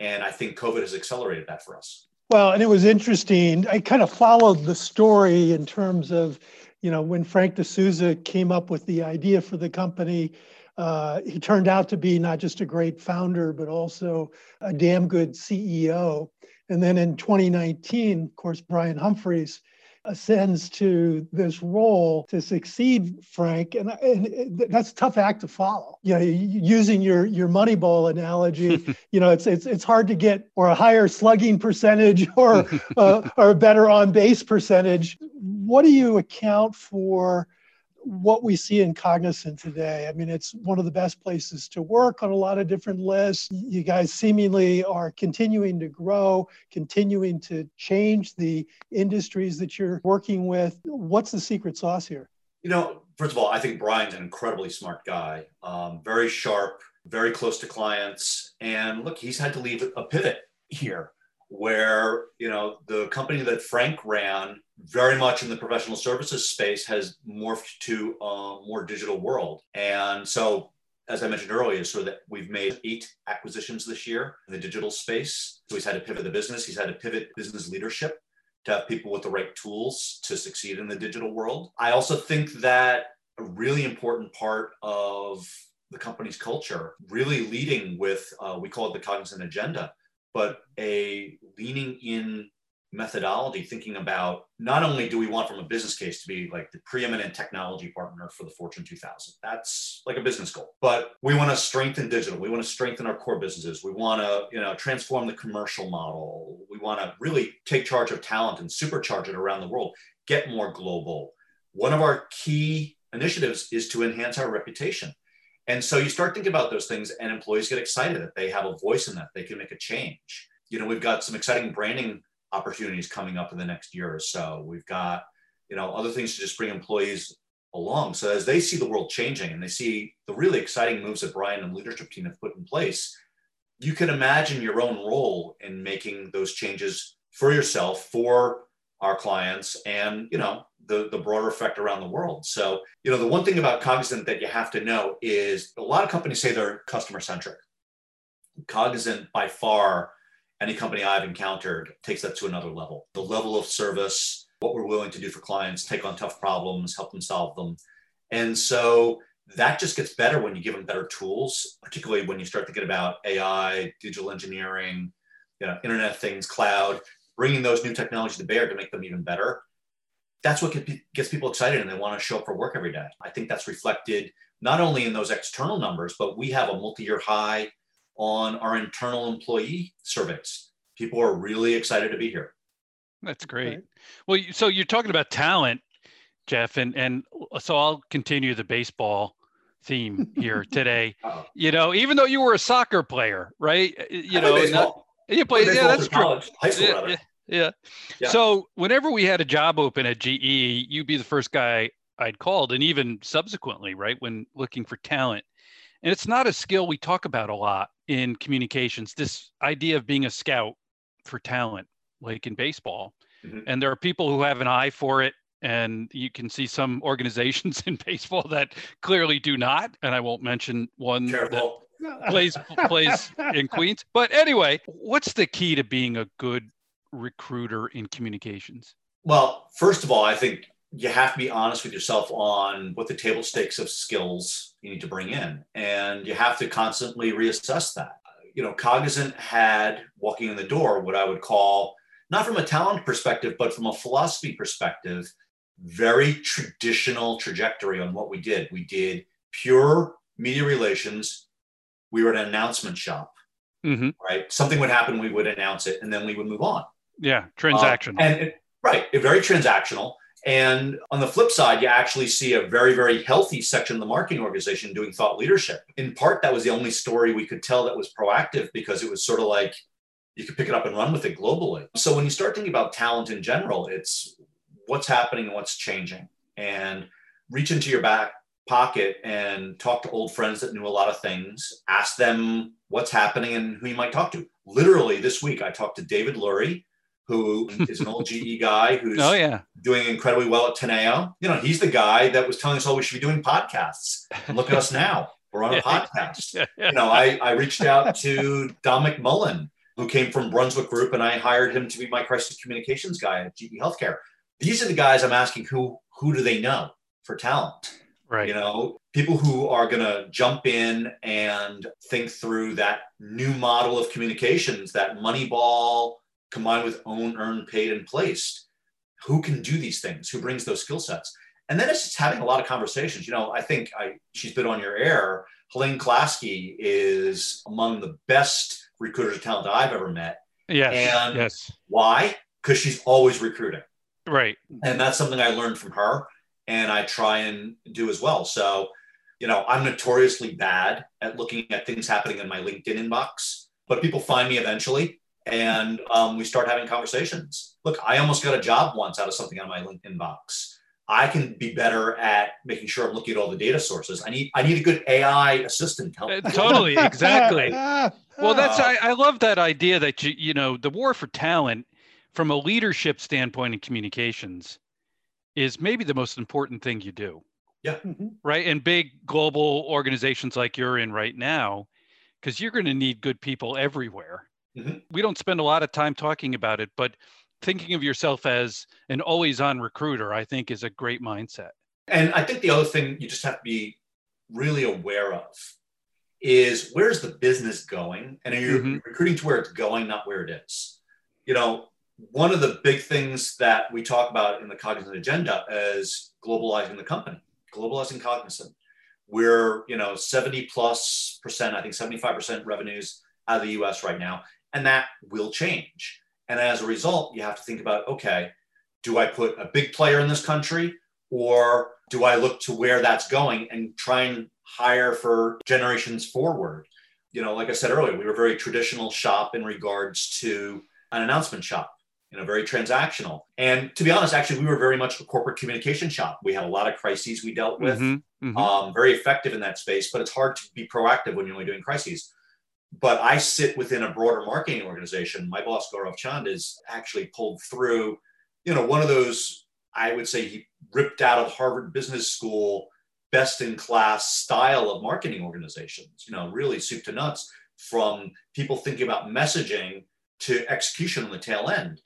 And I think COVID has accelerated that for us. Well, and it was interesting. I kind of followed the story in terms of you know, when Frank D'Souza came up with the idea for the company, uh, he turned out to be not just a great founder, but also a damn good CEO. And then in 2019, of course, Brian Humphries ascends to this role to succeed Frank, and, and that's a tough act to follow. You know, using your your Moneyball analogy, *laughs* you know, it's it's it's hard to get or a higher slugging percentage *laughs* or uh, or a better on base percentage. What do you account for? What we see in Cognizant today. I mean, it's one of the best places to work on a lot of different lists. You guys seemingly are continuing to grow, continuing to change the industries that you're working with. What's the secret sauce here? You know, first of all, I think Brian's an incredibly smart guy, um, very sharp, very close to clients. And look, he's had to leave a pivot here where you know the company that Frank ran very much in the professional services space has morphed to a more digital world. And so as I mentioned earlier, so that we've made eight acquisitions this year in the digital space. So he's had to pivot the business, he's had to pivot business leadership to have people with the right tools to succeed in the digital world. I also think that a really important part of the company's culture, really leading with, uh, we call it the cognizant agenda, but a leaning in methodology, thinking about not only do we want from a business case to be like the preeminent technology partner for the Fortune 2000, that's like a business goal, but we want to strengthen digital. We want to strengthen our core businesses. We want to, you know, transform the commercial model. We want to really take charge of talent and supercharge it around the world, get more global. One of our key initiatives is to enhance our reputation. And so you start thinking about those things, and employees get excited that they have a voice in that, they can make a change. You know, we've got some exciting branding opportunities coming up in the next year or so. We've got, you know, other things to just bring employees along. So as they see the world changing and they see the really exciting moves that Brian and leadership team have put in place, you can imagine your own role in making those changes for yourself, for our clients, and you know, the, the broader effect around the world. So, you know, the one thing about Cognizant that you have to know is a lot of companies say they're customer centric. Cognizant by far, any company I've encountered takes that to another level. The level of service, what we're willing to do for clients, take on tough problems, help them solve them. And so that just gets better when you give them better tools, particularly when you start thinking about AI, digital engineering, you know, Internet Things, cloud, bringing those new technologies to bear to make them even better that's what gets people excited and they want to show up for work every day. I think that's reflected not only in those external numbers, but we have a multi-year high on our internal employee surveys. People are really excited to be here. That's great. Well, so you're talking about talent, Jeff, and and so I'll continue the baseball theme *laughs* here today. You know, even though you were a soccer player, right? You know, not, you played. Yeah, that's true. High school, yeah, yeah. yeah. So whenever we had a job open at GE, you'd be the first guy I'd called, and even subsequently, right, when looking for talent. And it's not a skill we talk about a lot in communications. This idea of being a scout for talent, like in baseball, mm-hmm. and there are people who have an eye for it. And you can see some *laughs* organizations in baseball that clearly do not. And I won't mention one that plays plays in Queens. But anyway, what's the key to being a good recruiter in communications? Well, first of all, I think you have to be honest with yourself on what the table stakes of skills you need to bring in. And you have to constantly reassess that. You know, Cognizant had walking in the door what I would call, not from a talent perspective, but from a philosophy perspective, very traditional trajectory on what we did. We did pure media relations. We were at an announcement shop, mm-hmm. right? Something would happen, we would announce it, and then we would move on. Yeah, transactional. Um, and it, right, very transactional. And on the flip side, you actually see a very, very healthy section of the marketing organization doing thought leadership. In part, that was the only story we could tell that was proactive because it was sort of like you could pick it up and run with it globally. So when you start thinking about talent in general, it's what's happening and what's changing. And reach into your back pocket and talk to old friends that knew a lot of things, ask them what's happening and who you might talk to. Literally this week, I talked to David Lurie, who *laughs* is an old GE guy who's oh, yeah. doing incredibly well at Teneo. You know, he's the guy that was telling us, oh, we should be doing podcasts. And look at us now. We're on a *laughs* podcast. You know, I, I reached out to Don McMullen, who came from Brunswick Group, and I hired him to be my crisis communications guy at GE Healthcare. These are the guys I'm asking who who do they know for talent? Right. You know, people who are going to jump in and think through that new model of communications, that Moneyball combined with own, earned, paid, and placed. Who can do these things? Who brings those skill sets? And then it's just having a lot of conversations. You know, I think I she's been on your air. Helene Klasky is among the best recruiters of talent I've ever met. Yes. And yes. why? Because she's always recruiting. Right. And that's something I learned from her and I try and do as well. So, you know, I'm notoriously bad at looking at things happening in my LinkedIn inbox, but people find me eventually and um, we start having conversations. Look, I almost got a job once out of something on my LinkedIn box. I can be better at making sure I'm looking at all the data sources. I need I need a good AI assistant to help. Uh, totally, *laughs* exactly. *laughs* well, that's I, I love that idea that you you know the war for talent from a leadership standpoint in communications is maybe the most important thing you do. Yeah. Mm-hmm. Right. And big global organizations like you're in right now, because you're going to need good people everywhere. Mm-hmm. We don't spend a lot of time talking about it, but thinking of yourself as an always on recruiter, I think is a great mindset. And I think the other thing you just have to be really aware of is where's the business going? And are you mm-hmm. recruiting to where it's going, not where it is? You know, one of the big things that we talk about in the Cognizant agenda is globalizing the company, globalizing Cognizant. We're, you know, 70 plus percent, I think 75% revenues out of the US right now and that will change. And as a result, you have to think about okay, do I put a big player in this country or do I look to where that's going and try and hire for generations forward? You know, like I said earlier, we were a very traditional shop in regards to an announcement shop, you know, very transactional. And to be honest, actually, we were very much a corporate communication shop. We had a lot of crises we dealt with, mm-hmm, mm-hmm. Um, very effective in that space, but it's hard to be proactive when you're only doing crises but I sit within a broader marketing organization. My boss, Gaurav Chand, is actually pulled through, you know, one of those, I would say he ripped out of Harvard Business School, best in class style of marketing organizations, you know, really soup to nuts from people thinking about messaging to execution on the tail end.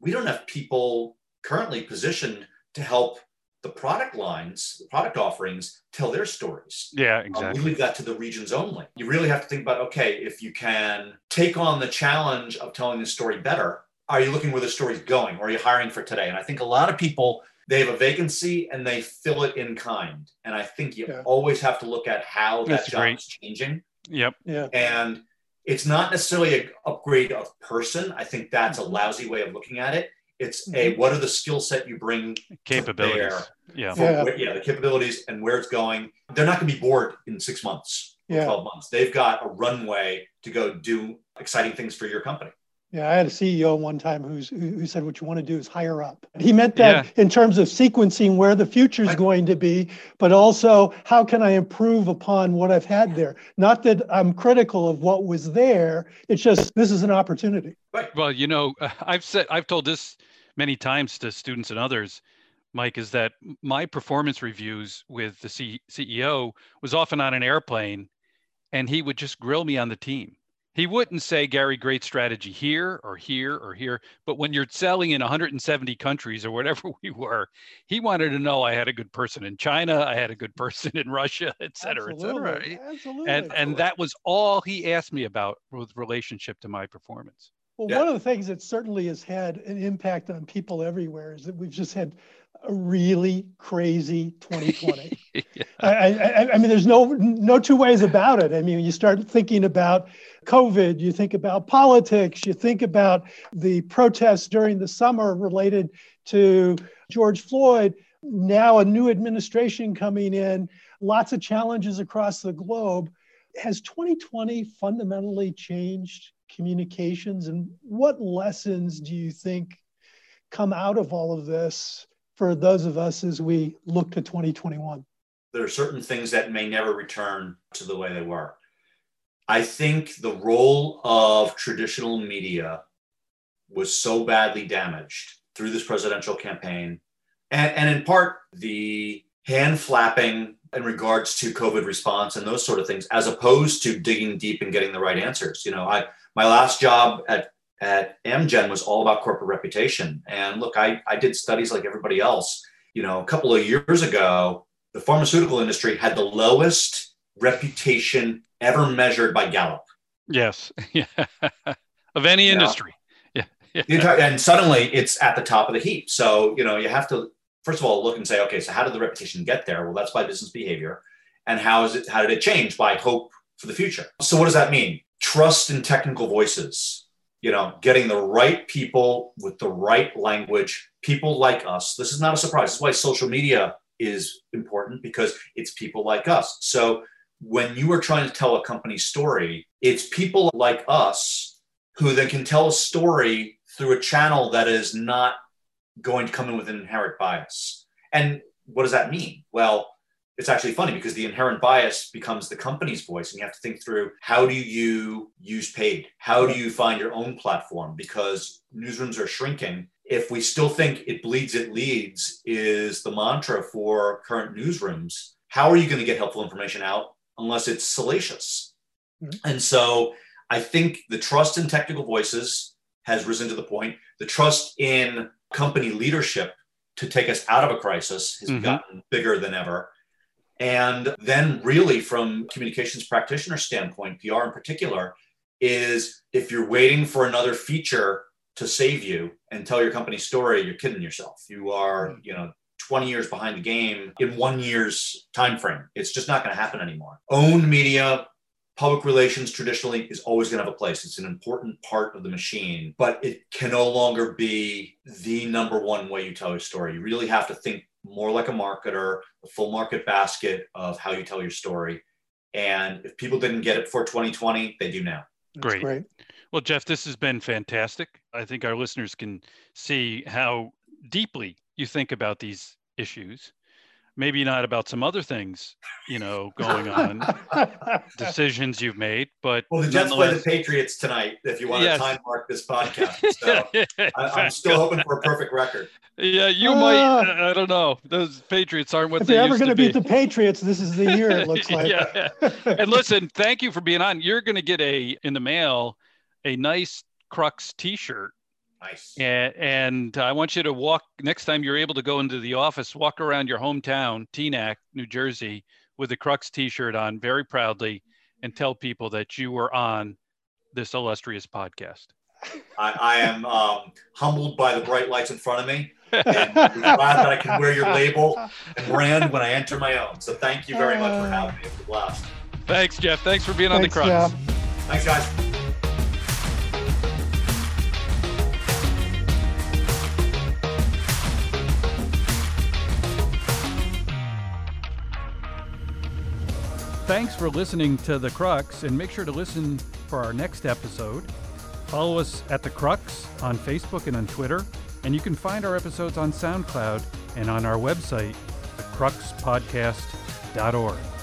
We don't have people currently positioned to help the product lines, the product offerings tell their stories. Yeah, exactly. Um, we leave that to the regions only. You really have to think about okay, if you can take on the challenge of telling the story better, are you looking where the story's going or are you hiring for today? And I think a lot of people they have a vacancy and they fill it in kind. And I think you yeah. always have to look at how that job great. is changing. Yep. Yeah. And it's not necessarily an upgrade of person. I think that's a lousy way of looking at it. It's a mm-hmm. what are the skill set you bring capabilities. Yeah. yeah. Where, yeah, the capabilities and where it's going. They're not going to be bored in six months, yeah. 12 months. They've got a runway to go do exciting things for your company. Yeah, I had a CEO one time who's, who said what you want to do is hire up. He meant that yeah. in terms of sequencing where the future is going to be, but also how can I improve upon what I've had there? Not that I'm critical of what was there. It's just this is an opportunity. Right. Well, you know, *laughs* I've said I've told this many times to students and others, Mike, is that my performance reviews with the C- CEO was often on an airplane, and he would just grill me on the team he wouldn't say, Gary, great strategy here or here or here. But when you're selling in 170 countries or whatever *laughs* we were, he wanted to know I had a good person in China, I had a good *laughs* person in Russia, et cetera, Absolutely. et cetera. Absolutely. And and that was all he asked me about with relationship to my performance. Well, Yeah. one of the things that certainly has had an impact on people everywhere is that we've just had a really crazy 2020. *laughs* Yeah. I, I, I mean, there's no no two ways about it. I mean, you start thinking about COVID, you think about politics, you think about the protests during the summer related to George Floyd. Now a new administration coming in, lots of challenges across the globe. Has 2020 fundamentally changed communications, and what lessons do you think come out of all of this for those of us as we look to 2021? there are certain things that may never return to the way they were. I think the role of traditional media was so badly damaged through this presidential campaign, and, and in part the hand flapping in regards to COVID response and those sort of things, as opposed to digging deep and getting the right answers. You know, I my last job at at Amgen was all about corporate reputation. And look, I, I did studies like everybody else. You know, a couple of years ago, the pharmaceutical industry had the lowest reputation ever measured by Gallup. Yes. *laughs* Yeah. of any industry. *laughs* Yeah. And suddenly it's at the top of the heap. So, you know, you have to, first of all, look and say, okay, so how did the reputation get there? Well, that's by business behavior. And how is it, how did it change by hope for the future? So, what does that mean? Trust in technical voices, you know, getting the right people with the right language, people like us. This is not a surprise. This is why social media is important because it's people like us. So, when you are trying to tell a company story, it's people like us who then can tell a story through a channel that is not going to come in with an inherent bias. And what does that mean? Well, it's actually funny because the inherent bias becomes the company's voice, and you have to think through how do you use paid? How do you find your own platform? Because newsrooms are shrinking. If we still think it bleeds, it leads is the mantra for current newsrooms, how are you going to get helpful information out unless it's salacious? Mhm. And so I think the trust in technical voices has risen to the point. The trust in company leadership to take us out of a crisis has Mhm. gotten bigger than ever. And then, really, from communications practitioner standpoint, PR in particular, is if you're waiting for another feature to save you and tell your company story, you're kidding yourself. You are, hmm. you know, 20 years behind the game in one year's time frame. It's just not going to happen anymore. Owned media, public relations traditionally is always going to have a place. It's an important part of the machine, but it can no longer be the number one way you tell your story. You really have to think more like a marketer, a full market basket of how you tell your story. And if people didn't get it for 2020, they do now. That's Great. great. Well, Jeff, this has been fantastic. I think our listeners can see how deeply you think about these issues. Maybe not about some other things, you know, going on, *laughs* decisions you've made, but Well, the Jets play the Patriots tonight. If you want Yes. to time mark this podcast, *laughs* so I, I'm still hoping for a perfect record. Yeah, you Uh, might. I don't know. Those Patriots aren't what if they you're ever going to to beat the Patriots, this is the year. It looks *laughs* like. Yeah. and listen, thank you for being on. You're going to get a in the mail a nice Crux T-shirt, Nice. and, and I want you to walk next time you're able to go into the office, walk around your hometown, Teaneck, New Jersey, with a Crux T-shirt on, very proudly, and tell people that you were on this illustrious podcast. I, I am um, humbled by the bright lights in front of me. And *laughs* I'm glad that I can wear your label and brand when I enter my own. So thank you very much for having me. It was a blast. Thanks, Jeff. Thanks for being on the Thanks, Crux. Jeff. Thanks, guys. Thanks for listening to The Crux, and make sure to listen for our next episode. Follow us at The Crux on Facebook and on Twitter, and you can find our episodes on SoundCloud and on our website, thecruxpodcast.org.